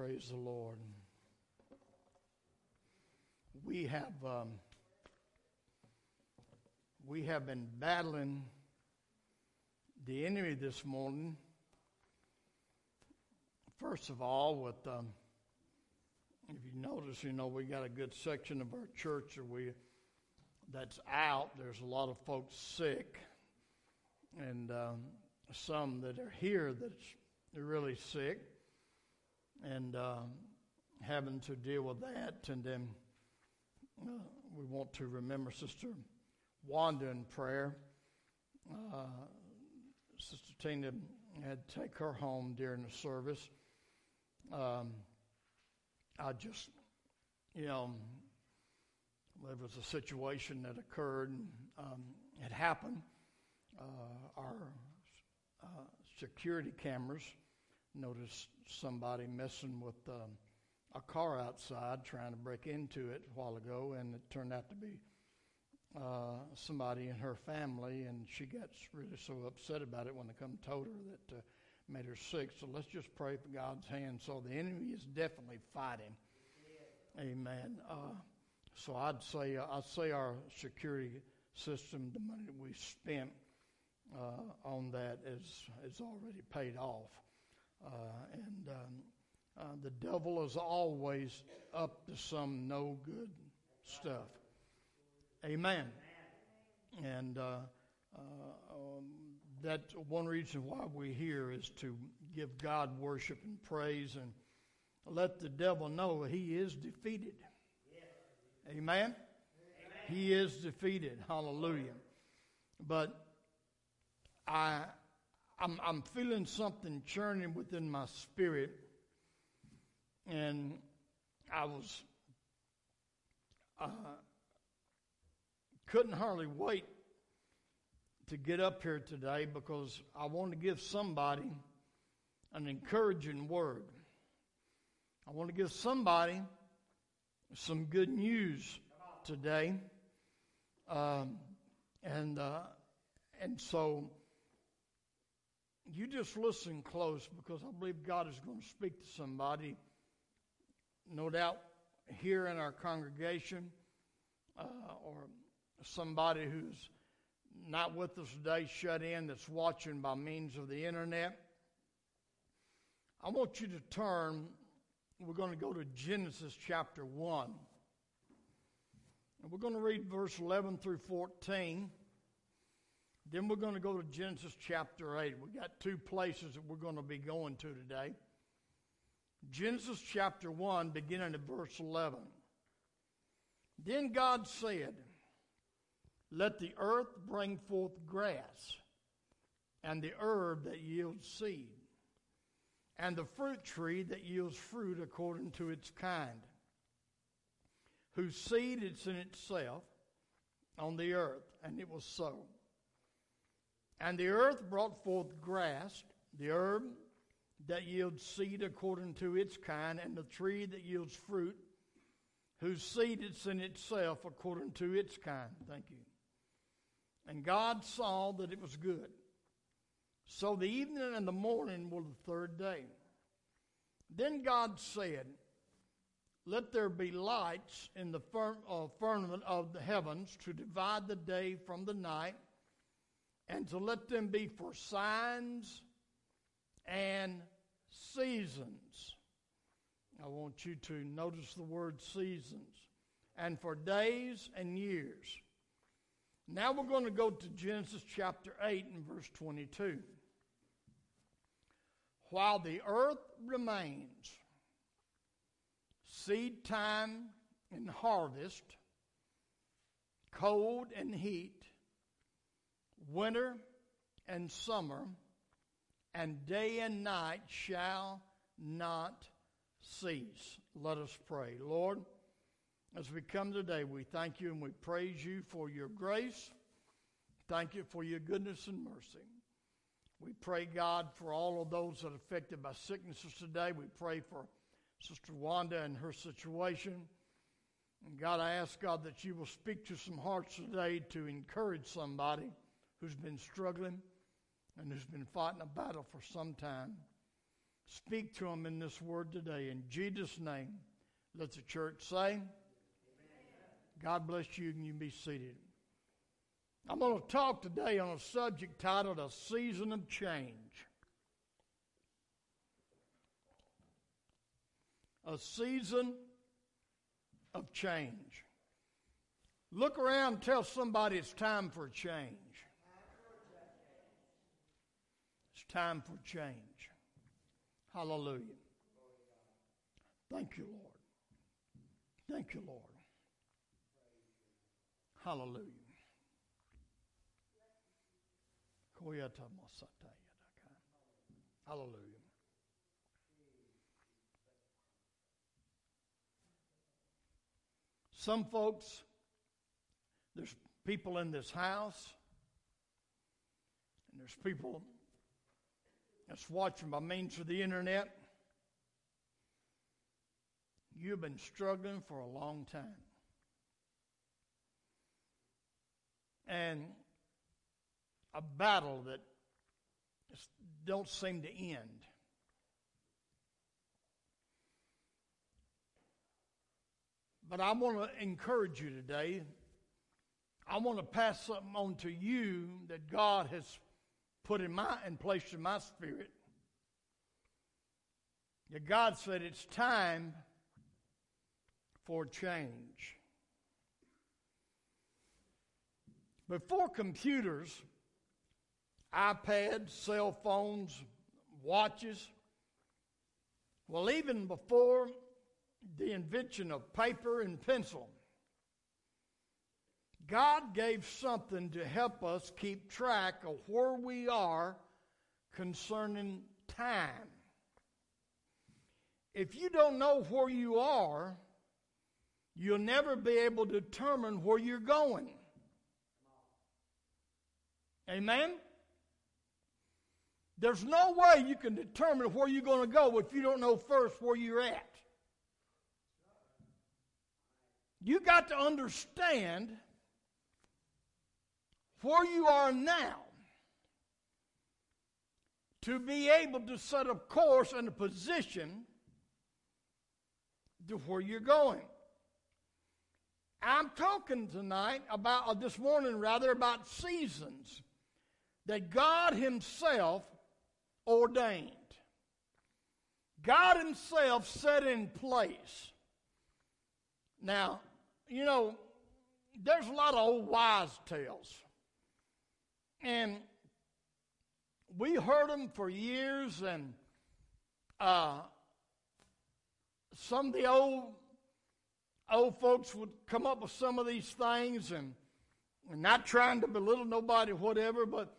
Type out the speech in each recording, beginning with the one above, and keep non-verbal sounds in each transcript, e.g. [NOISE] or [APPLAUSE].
Praise the Lord. We have um, we have been battling the enemy this morning. First of all, with um, if you notice, you know we got a good section of our church that we that's out. There's a lot of folks sick, and um, some that are here that's really sick and um, having to deal with that. And then uh, we want to remember Sister Wanda in prayer. Uh, Sister Tina had to take her home during the service. Um, I just, you know, there was a situation that occurred, um, it happened. Uh, our uh, security cameras noticed somebody messing with um, a car outside trying to break into it a while ago, and it turned out to be uh, somebody in her family, and she got really so upset about it when they come told her that uh, made her sick. So let's just pray for God's hand. So the enemy is definitely fighting. Amen. Uh, so I'd say uh, I'd say our security system, the money that we spent uh, on that is is already paid off. Uh, and um, uh, the devil is always up to some no good stuff. Amen. And uh, um, one reason why we're here is to give God worship and praise and let the devil know he is defeated. Amen? Amen? He is defeated. Hallelujah. But I I'm, I'm feeling something churning within my spirit, and I was uh, couldn't hardly wait to get up here today because I want to give somebody an encouraging word. I want to give somebody some good news today, um, and uh, and so you just listen close because I believe God is going to speak to somebody, no doubt here in our congregation, uh, or somebody who's not with us today, shut in, that's watching by means of the internet. I want you to turn, we're going to go to Genesis chapter 1. And we're going to read verse 11 through 14. Then we're going to go to Genesis chapter 8. We've got two places that we're going to be going to today. Genesis chapter 1, beginning at verse 11. Then God said, Let the earth bring forth grass, and the herb that yields seed, and the fruit tree that yields fruit according to its kind, whose seed is in itself on the earth. And it was so. And the earth brought forth grass, the herb that yields seed according to its kind, and the tree that yields fruit, whose seed is in itself according to its kind. Thank you. And God saw that it was good. So the evening and the morning were the third day. Then God said, Let there be lights in the uh, firmament of the heavens to divide the day from the night and to let them be for signs and seasons. I want you to notice the word seasons. And for days and years. Now we're going to go to Genesis chapter 8 and verse 22. While the earth remains, seed time and harvest, cold and heat, winter and summer, and day and night shall not cease. Let us pray. Lord, as we come today, we thank you and we praise you for your grace. Thank you for your goodness and mercy. We pray, God, for all of those that are affected by sicknesses today. We pray for Sister Wanda and her situation. And God, I ask, God, that you will speak to some hearts today to encourage somebody who's been struggling and who's been fighting a battle for some time. Speak to them in this word today. In Jesus' name, let the church say, Amen. God bless you, and you be seated. I'm going to talk today on a subject titled A Season of Change. A season of change. Look around tell somebody it's time for change. It's time for change. Hallelujah. Thank you, Lord. Thank you, Lord. Hallelujah. Hallelujah. Some folks, there's people in this house, and there's people that's watching by means of the internet. You've been struggling for a long time. And a battle that just don't seem to end. But I want to encourage you today. I want to pass something on to you that God has put in my and placed in my spirit. That God said it's time for change. Before computers, iPads, cell phones, watches, well, even before the invention of paper and pencil. God gave something to help us keep track of where we are concerning time. If you don't know where you are, you'll never be able to determine where you're going. Amen? There's no way you can determine where you're going to go if you don't know first where you're at. You got to understand where you are now to be able to set a course and a position to where you're going. I'm talking tonight about, uh, this morning rather, about seasons that God Himself ordained. God Himself set in place. Now, you know, there's a lot of old wise tales. And we heard them for years, and uh, some of the old old folks would come up with some of these things, and, and not trying to belittle nobody, whatever, but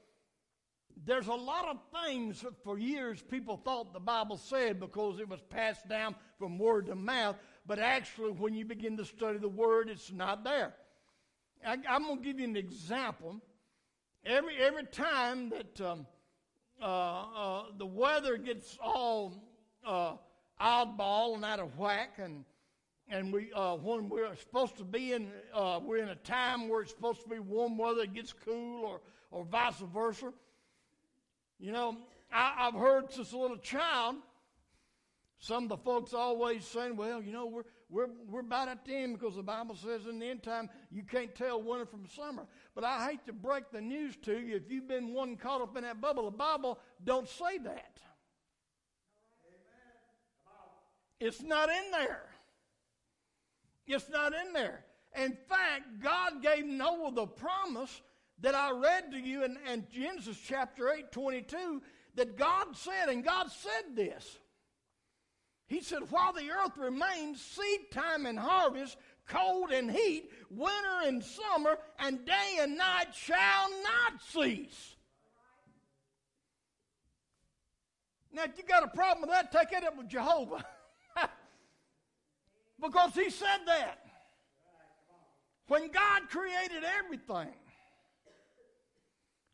there's a lot of things that for years people thought the Bible said because it was passed down from word to mouth, but actually, when you begin to study the Word, it's not there. I, am going to give you an example. Every, every time that um, uh, uh, the weather gets all uh, oddball and out of whack, and and we uh, when we're supposed to be in uh, we're in a time where it's supposed to be warm weather, it gets cool, or or vice versa. You know, I, I've heard since a little child some of the folks always saying, well, you know, we're, we're, we're about at the end because the Bible says in the end time you can't tell winter from summer. But I hate to break the news to you. If you've been one caught up in that bubble, of the Bible don't say that. It's not in there. It's not in there. In fact, God gave Noah the promise that I read to you in, in Genesis chapter 8, 22, that God said, and God said this. He said, While the earth remains, seed time and harvest, cold and heat, winter and summer, and day and night shall not cease. Now, if you got a problem with that, take it up with Jehovah. [LAUGHS] because he said that. When God created everything,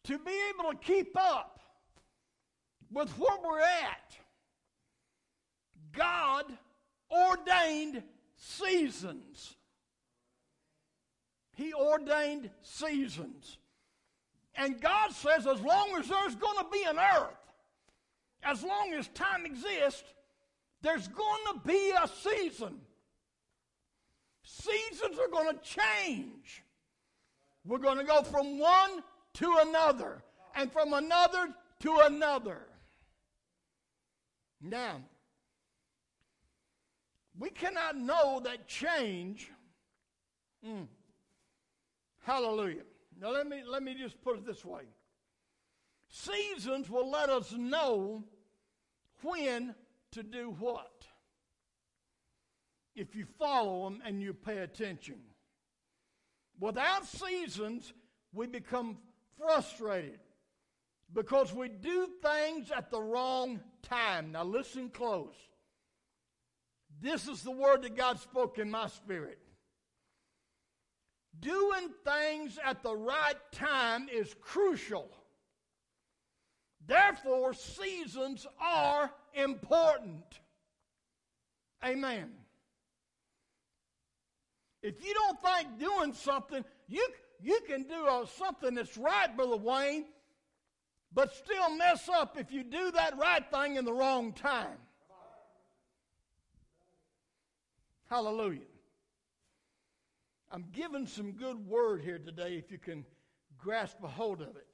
to be able to keep up with where we're at, God ordained seasons. He ordained seasons. And God says, as long as there's going to be an earth, as long as time exists, there's going to be a season. Seasons are going to change. We're going to go from one to another, and from another to another. Now, we cannot know that change. Mm, hallelujah. Now let me let me just put it this way. Seasons will let us know when to do what. If you follow them and you pay attention. Without seasons, we become frustrated because we do things at the wrong time. Now, listen close. This is the word that God spoke in my spirit. Doing things at the right time is crucial. Therefore, seasons are important. Amen. If you don't think doing something, you, you can do a, something that's right, Brother Wayne, but still mess up if you do that right thing in the wrong time. Hallelujah. I'm giving some good word here today if you can grasp a hold of it.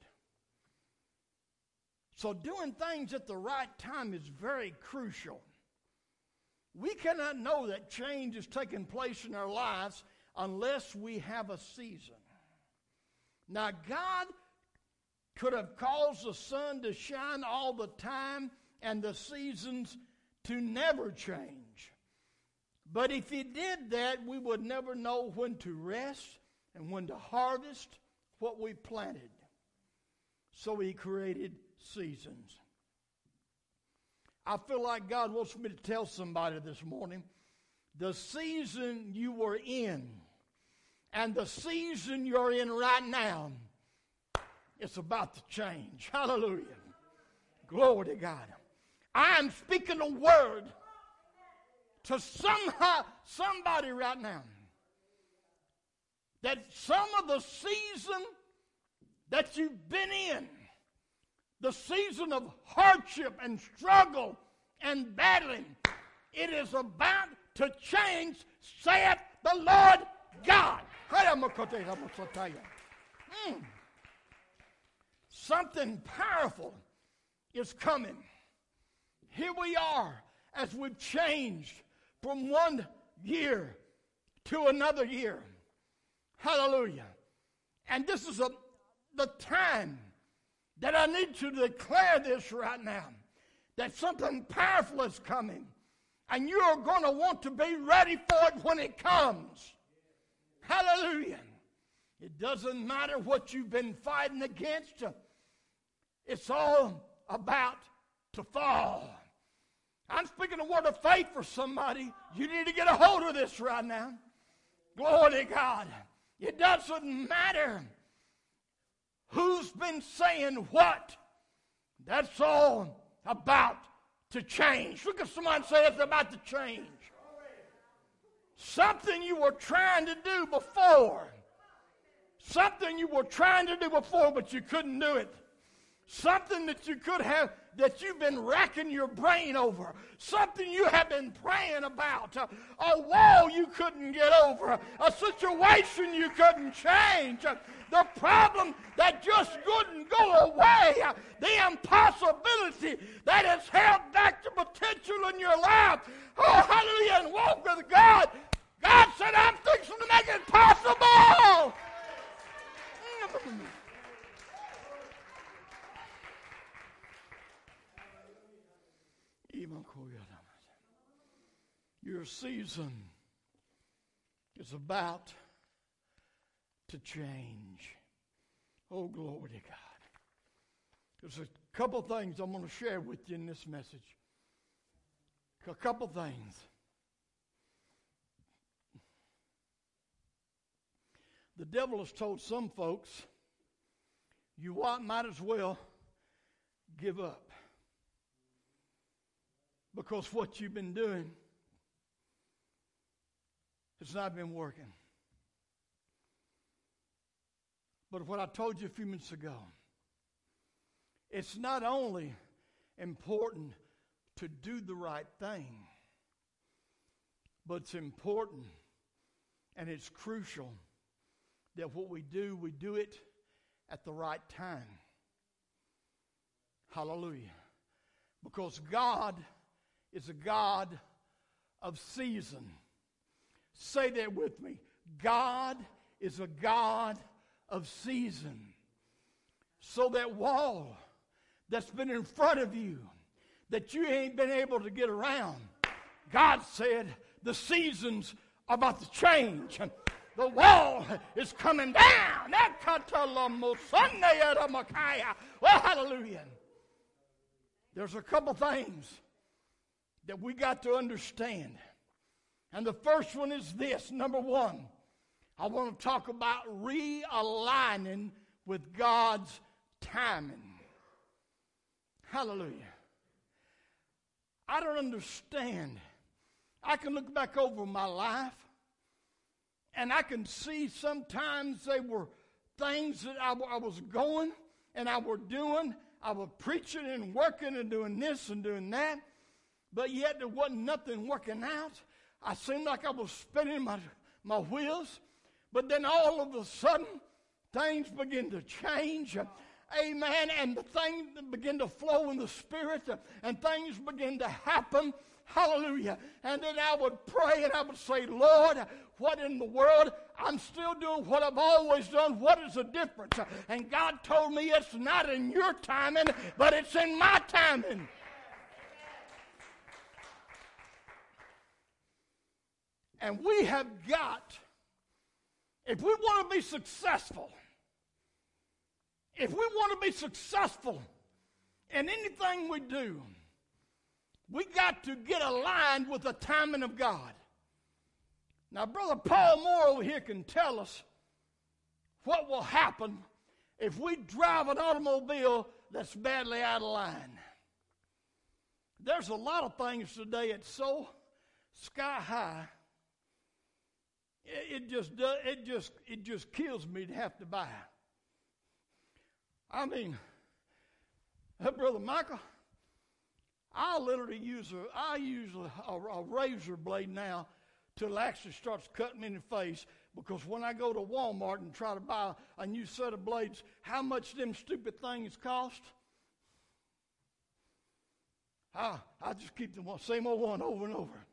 So, doing things at the right time is very crucial. We cannot know that change is taking place in our lives unless we have a season. Now, God could have caused the sun to shine all the time and the seasons to never change. But if He did that, we would never know when to rest and when to harvest what we planted. So He created seasons. I feel like God wants me to tell somebody this morning the season you were in and the season you're in right now, it's about to change. Hallelujah. Glory to God. I am speaking a word to somehow, somebody right now that some of the season that you've been in the season of hardship and struggle and battling. It is about to change, saith the Lord God. Mm. Something powerful is coming. Here we are as we've changed from one year to another year. Hallelujah. And this is a, the time that I need to declare this right now that something powerful is coming. And you are going to want to be ready for it when it comes. Hallelujah. It doesn't matter what you've been fighting against, it's all about to fall. I'm speaking a word of faith for somebody. You need to get a hold of this right now. Glory to God. It doesn't matter who's been saying what. That's all about to change. Look at someone say it's about to change. Something you were trying to do before. Something you were trying to do before, but you couldn't do it. Something that you could have that you've been racking your brain over, something you have been praying about, a wall you couldn't get over, a situation you couldn't change, the problem that just couldn't go away, the impossibility that has held back the potential in your life. Oh, hallelujah, and walk with God. God said, I'm fixing to make it possible. Mm. Your season is about to change. Oh, glory to God. There's a couple things I'm going to share with you in this message. A couple things. The devil has told some folks, you might as well give up because what you've been doing has not been working. But what I told you a few minutes ago, it's not only important to do the right thing. But it's important and it's crucial that what we do, we do it at the right time. Hallelujah. Because God is a God of season. Say that with me. God is a God of season. So that wall that's been in front of you that you ain't been able to get around, God said the season's are about to change. The wall is coming down. Well, hallelujah. There's a couple things that we got to understand. And the first one is this number one, I want to talk about realigning with God's timing. Hallelujah. I don't understand. I can look back over my life and I can see sometimes they were things that I, I was going and I were doing. I was preaching and working and doing this and doing that, but yet there wasn't nothing working out. I seemed like I was spinning my, my wheels, but then all of a sudden, things begin to change. Amen. And the things begin to flow in the Spirit, and things begin to happen. Hallelujah. And then I would pray and I would say, Lord, what in the world? I'm still doing what I've always done. What is the difference? And God told me it's not in your timing, but it's in my timing. And we have got, if we want to be successful, if we want to be successful in anything we do, we got to get aligned with the timing of God. Now, Brother Paul Moore over here can tell us what will happen if we drive an automobile that's badly out of line. There's a lot of things today that's so sky high it, just does, it just it just kills me to have to buy. I mean, uh, brother Michael, I literally use a I use a, a, razor blade now till it actually starts cutting me in the face because when I go to Walmart and try to buy a new set of blades, how much them stupid things cost? I, I just keep the same old one over and over.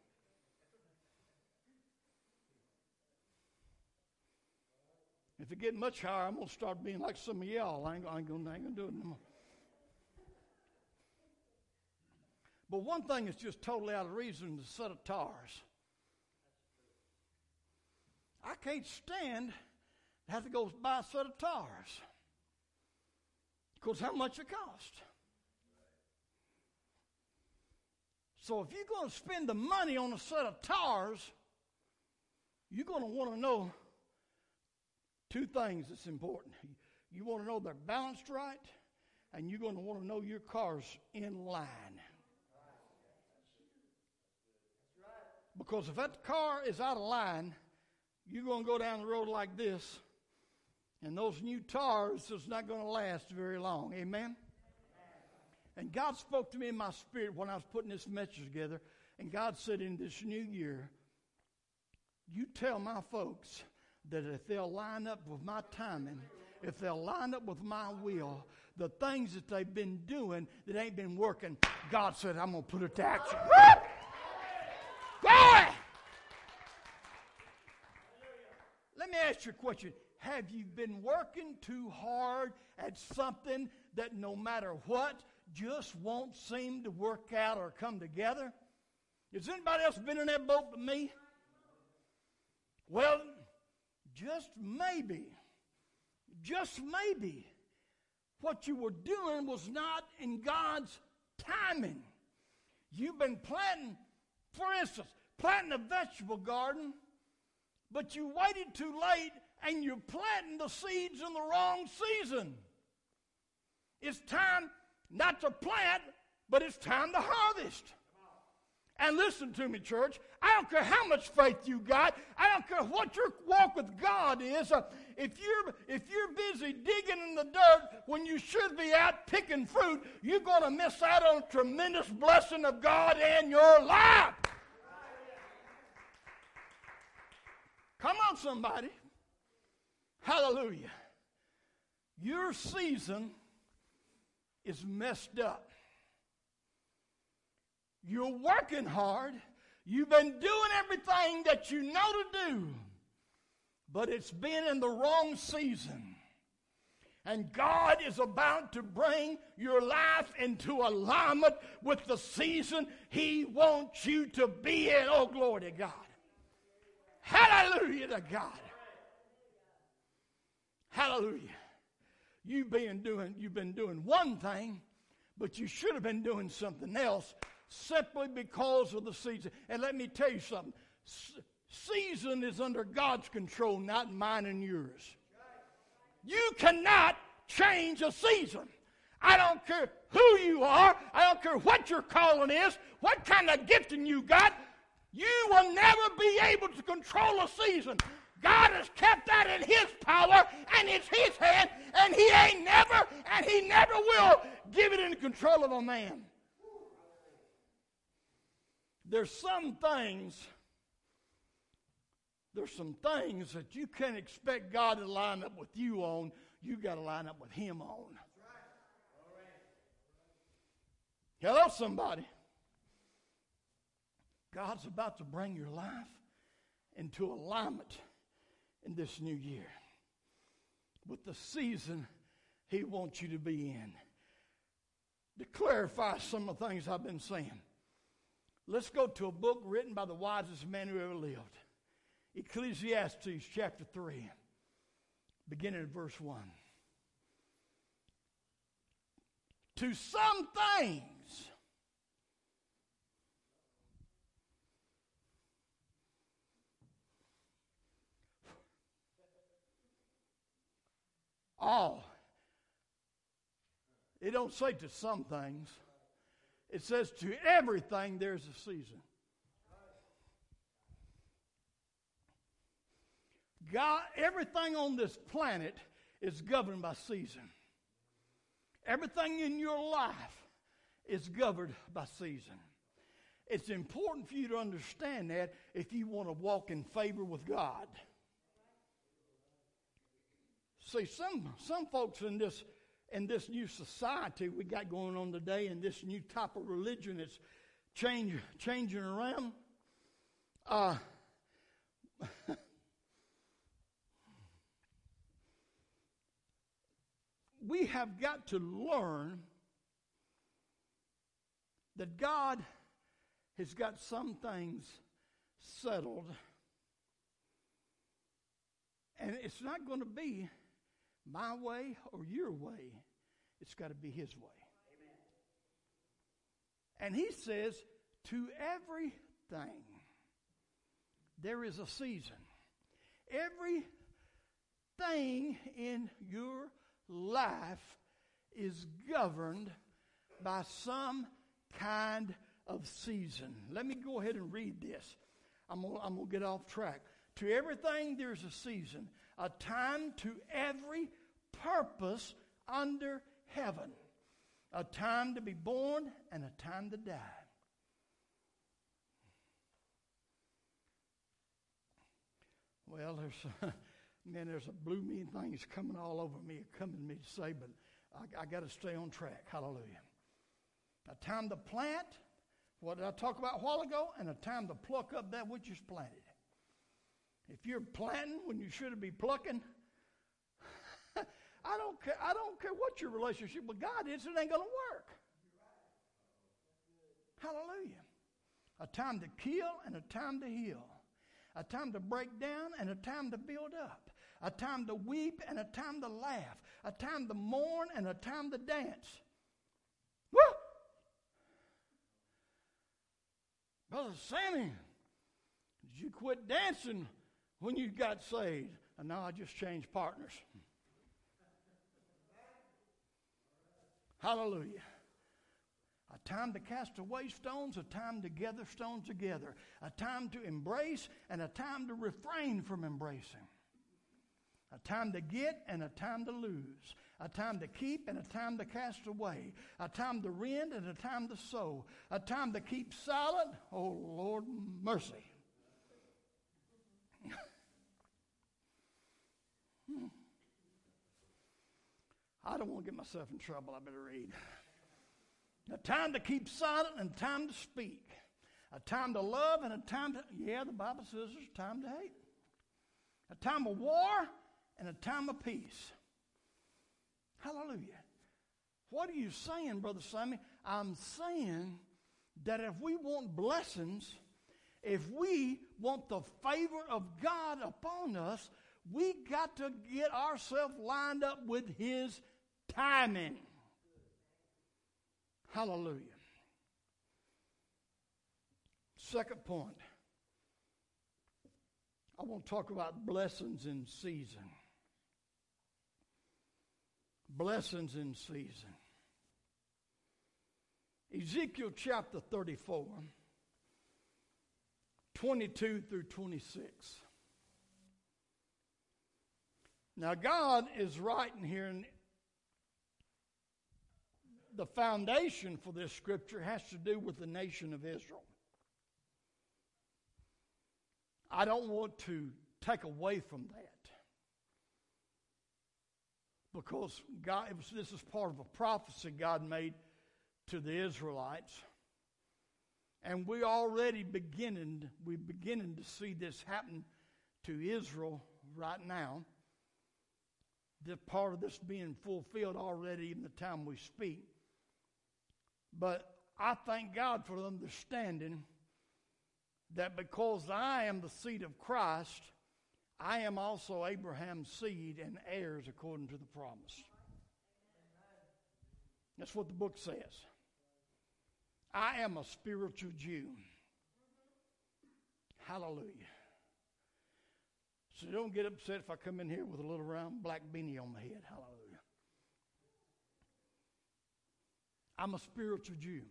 If it get much higher, I'm going to start being like some of y'all. I ain't, ain't going to do it no more. But one thing is just totally out of reason the set of tires. I can't stand to have to go buy a set of tires. Because how much it cost. So if you're going to spend the money on a set of tires, you're going to want to know two things that's important. You want to know they're balanced right, and you're going to want to know your car's in line. Because if that car is out of line, you're going to go down the road like this, and those new tires is not going to last very long. Amen? And God spoke to me in my spirit when I was putting this message together, and God said, In this new year, you tell my folks that if they'll line up with my timing, if they'll line up with my will, the things that they've been doing that ain't been working, God said, I'm going to put it to action. Glory! Let me ask you a question. Have you been working too hard at something that no matter what just won't seem to work out or come together? Has anybody else been in that boat but me? Well, just maybe, just maybe, what you were doing was not in God's timing. You've been planting, for instance, planting a vegetable garden, but you waited too late and you're planting the seeds in the wrong season. It's time not to plant, but it's time to harvest. And listen to me, church. I don't care how much faith you got. I don't care what your walk with God is. Uh, if you're if you're busy digging in the dirt when you should be out picking fruit, you're going to miss out on a tremendous blessing of God in your life. Come on, somebody. Hallelujah. Your season is messed up. You're working hard. You've been doing everything that you know to do, but it's been in the wrong season. And God is about to bring your life into alignment with the season He wants you to be in. Oh, glory to God. Hallelujah to God. Hallelujah. You've been doing, you've been doing one thing, but you should have been doing something else simply because of the season. And let me tell you something season is under God's control, not mine and yours. You cannot change a season. I don't care who you are, I don't care what your calling is, what kind of gifting you got. You will never be able to control a season. God has kept that in His power and it's His hand, and He ain't never and He never will give it in control of a man. There's some things, there's some things that you can't expect God to line up with you on. You got to line up with Him on. Hello, somebody. God's about to bring your life into alignment in this new year with the season He wants you to be in. To clarify some of the things I've been saying. Let's go to a book written by the wisest man who ever lived Ecclesiastes chapter 3, beginning at verse 1. To some things, all. It don't say to some things. It says to everything there's a season. God, everything on this planet is governed by season. Everything in your life is governed by season. It's important for you to understand that if you want to walk in favor with God. See, some, some folks in this in this new society we got going on today and this new type of religion that's change, changing around, uh, [LAUGHS] we have got to learn that God has got some things settled, and it's not going to be my way or your way. It's got to be His way. Amen. And He says, to everything, there is a season. Everything in your life is governed by some kind of season. Let me go ahead and read this. I'm going to get off track. To everything, there's a season a time to every purpose under heaven, a time to be born and a time to die. Well, there's [LAUGHS] man, there's a blue mean things coming all over me, coming to me to say, but I, I got to stay on track. Hallelujah. A time to plant, what did I talk about a while ago, and a time to pluck up that which is planted. If you're planting when you should be plucking, [LAUGHS] I don't care. I don't care what your relationship with God is. It ain't going to work. Hallelujah. A time to kill and a time to heal. A time to break down and a time to build up. A time to weep and a time to laugh. A time to mourn and a time to dance. Woo! Brother Sammy, did you quit dancing when you got saved. And now I just changed partners. Hallelujah. A time to cast away stones, a time to gather stones together, a time to embrace, and a time to refrain from embracing, a time to get and a time to lose, a time to keep and a time to cast away, a time to rend and a time to sew, a time to keep silent. Oh, Lord, mercy. I don't want to get myself in trouble. I better read. A time to keep silent and time to speak. A time to love and a time to, yeah, the Bible says there's a time to hate. A time of war and a time of peace. Hallelujah. What are you saying, Brother Sammy? I'm saying that if we want blessings, if we want the favor of God upon us, we got to get ourselves lined up with His timing. Hallelujah. Second point. I want to talk about blessings in season. Blessings in season. Ezekiel chapter 34, 22 through 26. Now, God is writing here in the foundation for this scripture has to do with the nation of Israel. I don't want to take away from that because God, was, this is part of a prophecy God made to the Israelites. And we already beginning, we're beginning to see this happen to Israel right now. The part of this being fulfilled already in the time we speak. But I thank God for the understanding that because I am the seed of Christ, I am also Abraham's seed and heirs according to the promise. That's what the book says. I am a spiritual Jew. Hallelujah. So don't get upset if I come in here with a little round black beanie on my head. Hallelujah. I'm a spiritual Jew.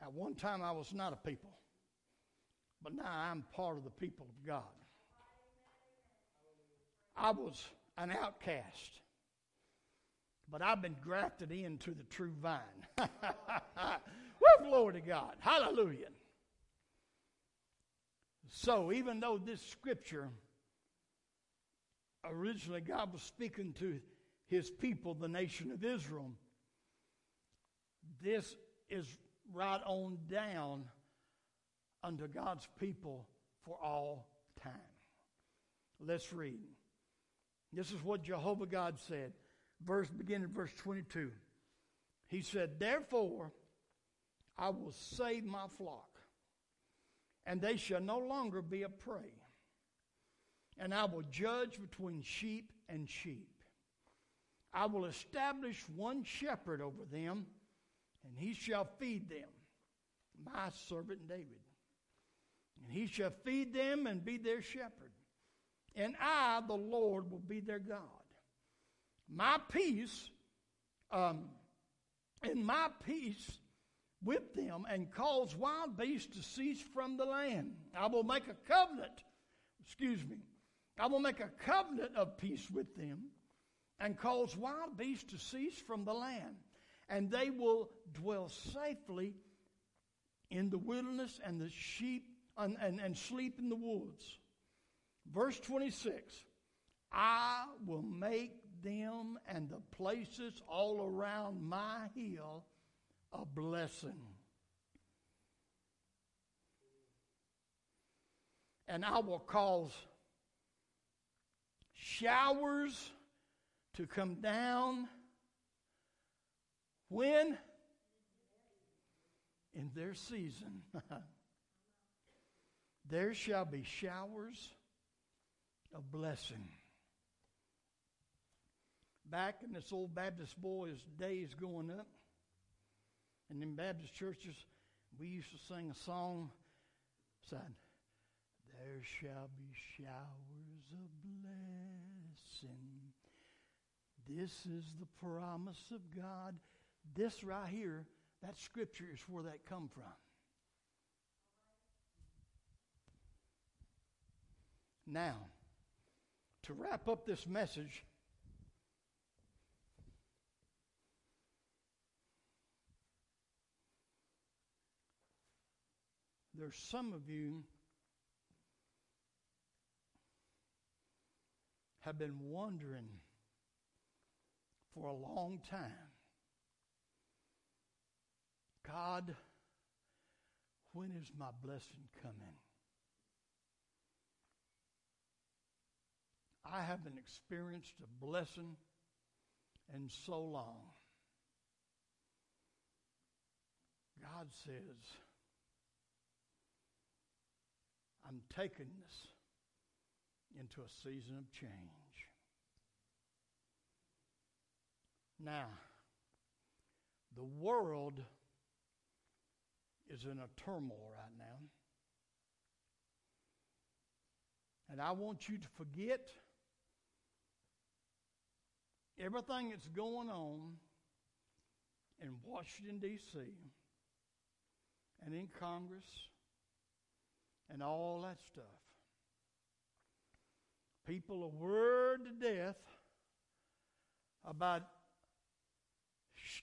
At one time, I was not a people, but now I'm part of the people of God. I was an outcast, but I've been grafted into the true vine. [LAUGHS] Woo, glory to God. Hallelujah. So, even though this scripture originally God was speaking to his people, the nation of Israel, this is right on down unto God's people for all time. Let's read. This is what Jehovah God said. Verse beginning verse 22. He said, Therefore I will save my flock, and they shall no longer be a prey. And I will judge between sheep and sheep. I will establish one shepherd over them and he shall feed them, my servant David. And he shall feed them and be their shepherd. And I, the Lord, will be their God. My peace, um, and my peace with them, and cause wild beasts to cease from the land. I will make a covenant, excuse me, I will make a covenant of peace with them, and cause wild beasts to cease from the land and they will dwell safely in the wilderness and the sheep and, and, and sleep in the woods. Verse 26 I will make them and the places all around my hill a blessing. And I will cause showers to come down when? In their season. [LAUGHS] there shall be showers of blessing. Back in this old Baptist boy's days growing up, and in Baptist churches, we used to sing a song said, There shall be showers of blessing. This is the promise of God This right here, that scripture is where that come from. Now, to wrap up this message, there's some of you have been wondering for a long time God, when is my blessing coming? I haven't experienced a blessing in so long. God says, I'm taking this into a season of change. Now, the world is in a turmoil right now. And I want you to forget everything that's going on in Washington, D.C., and in Congress, and all that stuff. People are worried to death about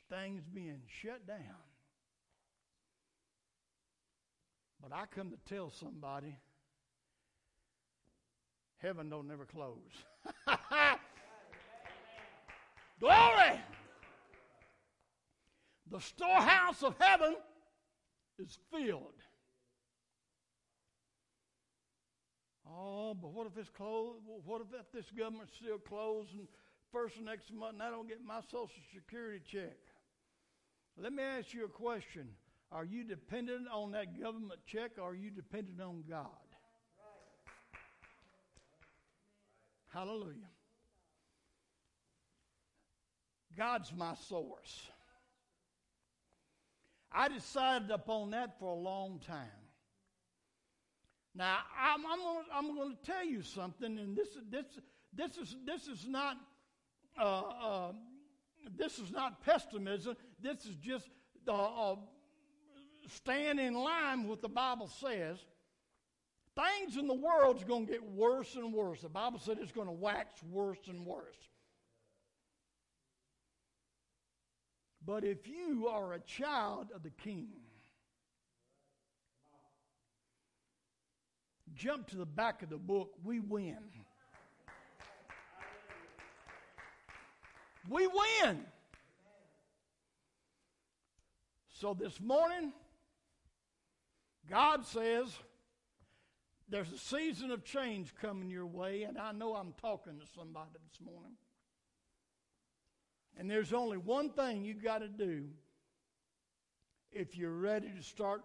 things being shut down. But I come to tell somebody heaven don't never close. [LAUGHS] Glory! The storehouse of heaven is filled. Oh, but what if it's closed? What if this government's still closed and first next month and I don't get my Social Security check? Let me ask you a question. Are you dependent on that government check or are you dependent on God? Hallelujah. God's my source. I decided upon that for a long time. Now, I'm, I'm, gonna, I'm going to tell you something, and this, this, this, is, this is not uh, uh, this is not pessimism. This is just uh, staying in line with the Bible says. Things in the world's going to get worse and worse. The Bible said it's going to wax worse and worse. But if you are a child of the King, jump to the back of the book, we win. We win. So this morning, God says there's a season of change coming your way, and I know I'm talking to somebody this morning. And there's only one thing you've got to do if you're ready to start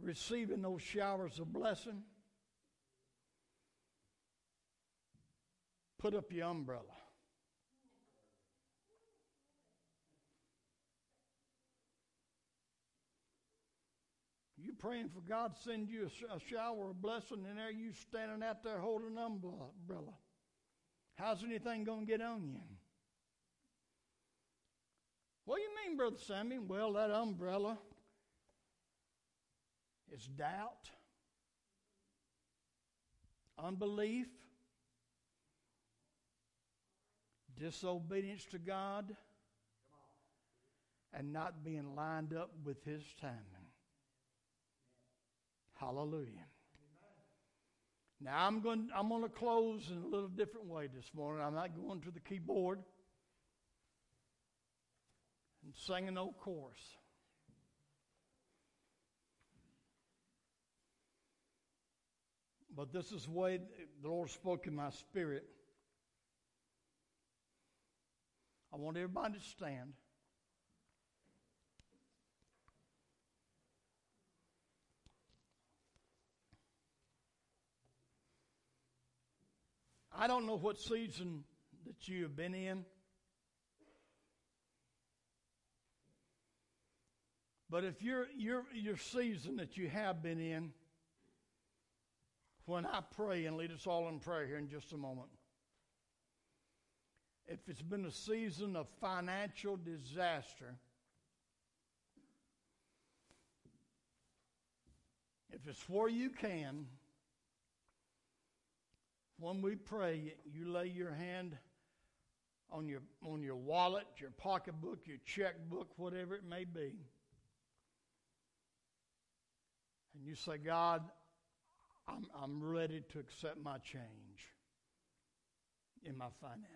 receiving those showers of blessing. Put up your umbrella. You praying for God to send you a, shower of blessing, and there you standing out there holding an umbrella. How's anything going to get on you? What do you mean, Brother Sammy? Well, that umbrella is doubt, unbelief, disobedience to God, and not being lined up with His timing. Hallelujah. Now I'm going. I'm going to close in a little different way this morning. I'm not going to the keyboard and sing an old chorus. But this is the way the Lord spoke in my spirit. I want everybody to stand. I don't know what season that you have been in. But if your your your season that you have been in, when I pray and lead us all in prayer here in just a moment, if it's been a season of financial disaster, if it's where you can, when we pray, you lay your hand on your on your wallet, your pocketbook, your checkbook, whatever it may be. And you say, God, I'm, I'm ready to accept my change in my finances.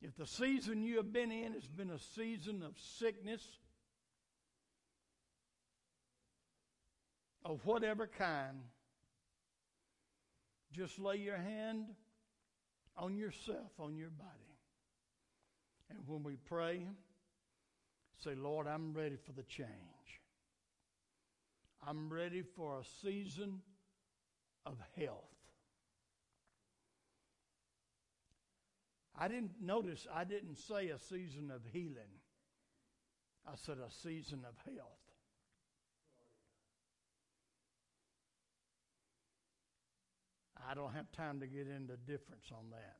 If the season you have been in has been a season of sickness, of whatever kind, just lay your hand on yourself, on your body. And when we pray, say, Lord, I'm ready for the change. I'm ready for a season of health. I didn't notice, I didn't say a season of healing. I said a season of health. I don't have time to get into difference on that.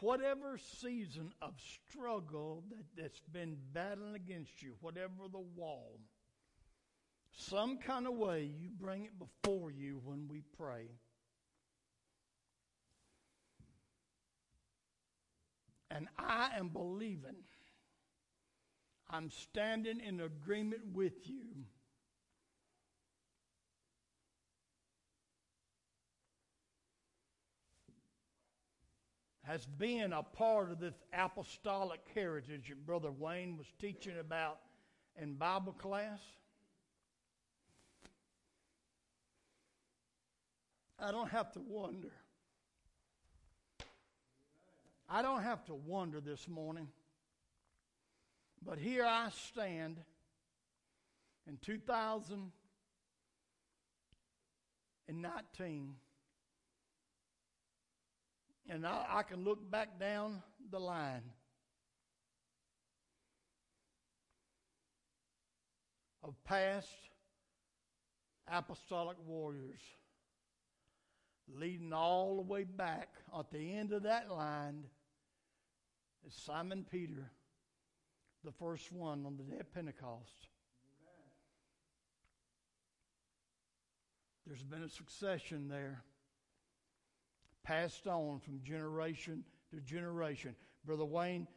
Whatever season of struggle that, that's been battling against you, whatever the wall, some kind of way you bring it before you when we pray. And I am believing, I'm standing in agreement with you has been a part of this apostolic heritage that Brother Wayne was teaching about in Bible class. I don't have to wonder. I don't have to wonder this morning. But here I stand in 2019 and I, I can look back down the line. Of past apostolic warriors leading all the way back at the end of that line is Simon Peter, the first one on the day of Pentecost. There's been a succession there passed on from generation to generation. Brother Wayne,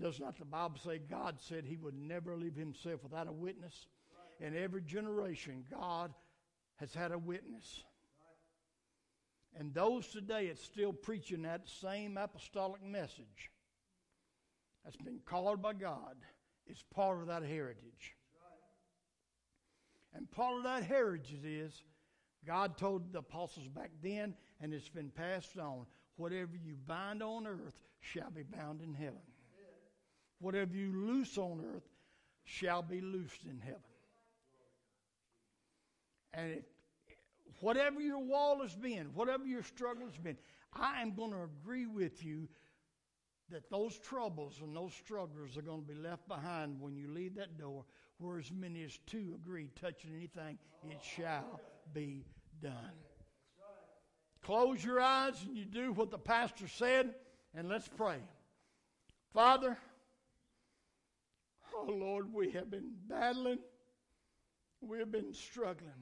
does not the Bible say God said he would never leave himself without a witness? Right. In every generation, God has had a witness. Right. And those today that's still preaching that same apostolic message that's been called by God is part of that heritage. Right. And part of that heritage is God told the apostles back then, and it's been passed on whatever you bind on earth shall be bound in heaven. Whatever you loose on earth shall be loosed in heaven. And if, whatever your wall has been, whatever your struggle has been, I am going to agree with you that those troubles and those struggles are going to be left behind when you leave that door, where as many as two agree touching anything, it shall be done. Close your eyes and you do what the pastor said, and let's pray. Father, oh Lord, we have been battling, we have been struggling.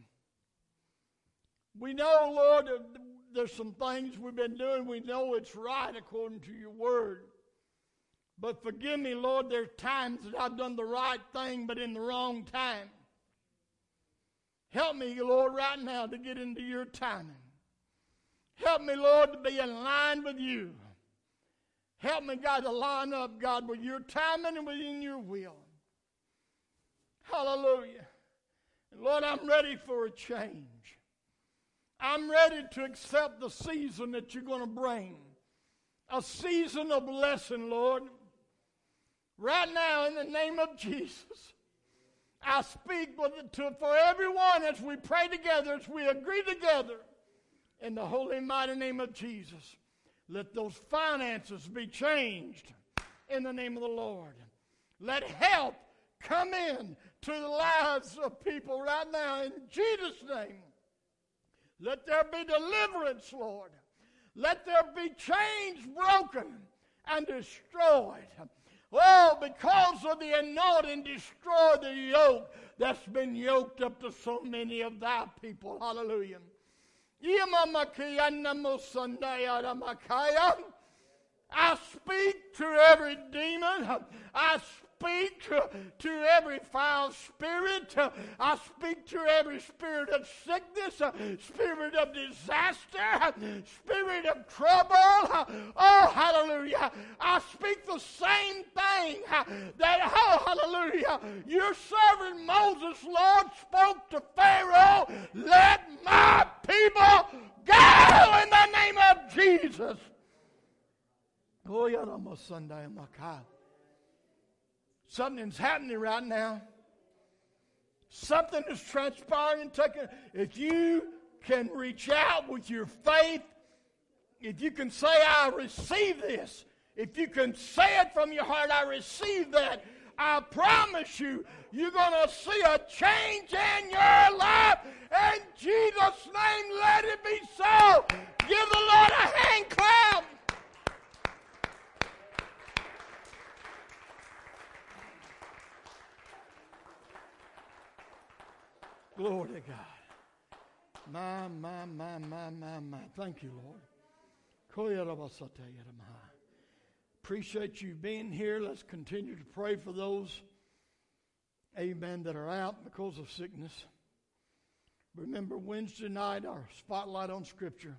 We know, Lord, there's some things we've been doing. We know it's right according to your word. But forgive me, Lord, there's times that I've done the right thing, but in the wrong time. Help me, Lord, right now to get into your timing. Help me, Lord, to be in line with you. Help me, God, to line up, God, with your timing and within your will. Hallelujah. Lord, I'm ready for a change. I'm ready to accept the season that you're going to bring. A season of blessing, Lord. Right now, in the name of Jesus. I speak to, for everyone as we pray together, as we agree together in the holy mighty name of Jesus. Let those finances be changed in the name of the Lord. Let help come in to the lives of people right now in Jesus' name. Let there be deliverance, Lord. Let there be chains broken and destroyed. Oh, because of the anointing, destroy the yoke that's been yoked up to so many of thy people. Hallelujah. I speak to every demon. I speak to, to every foul spirit. I speak to every spirit of sickness, spirit of disaster, spirit of trouble. Oh, hallelujah. I speak the same thing that, oh, hallelujah, your servant Moses, Lord, spoke to Pharaoh. Let my people go in the name of Jesus. Something's happening right now. Something is transpiring. Taking, if you can reach out with your faith, if you can say, I receive this, if you can say it from your heart, I receive that, I promise you, you're going to see a change in your life. In Jesus' name, let it be so. Give the Lord a hand clap. Glory to God. My, my, my, my, my, my. Thank you, Lord. Appreciate you being here. Let's continue to pray for those, amen, that are out because of sickness. Remember Wednesday night, our spotlight on Scripture.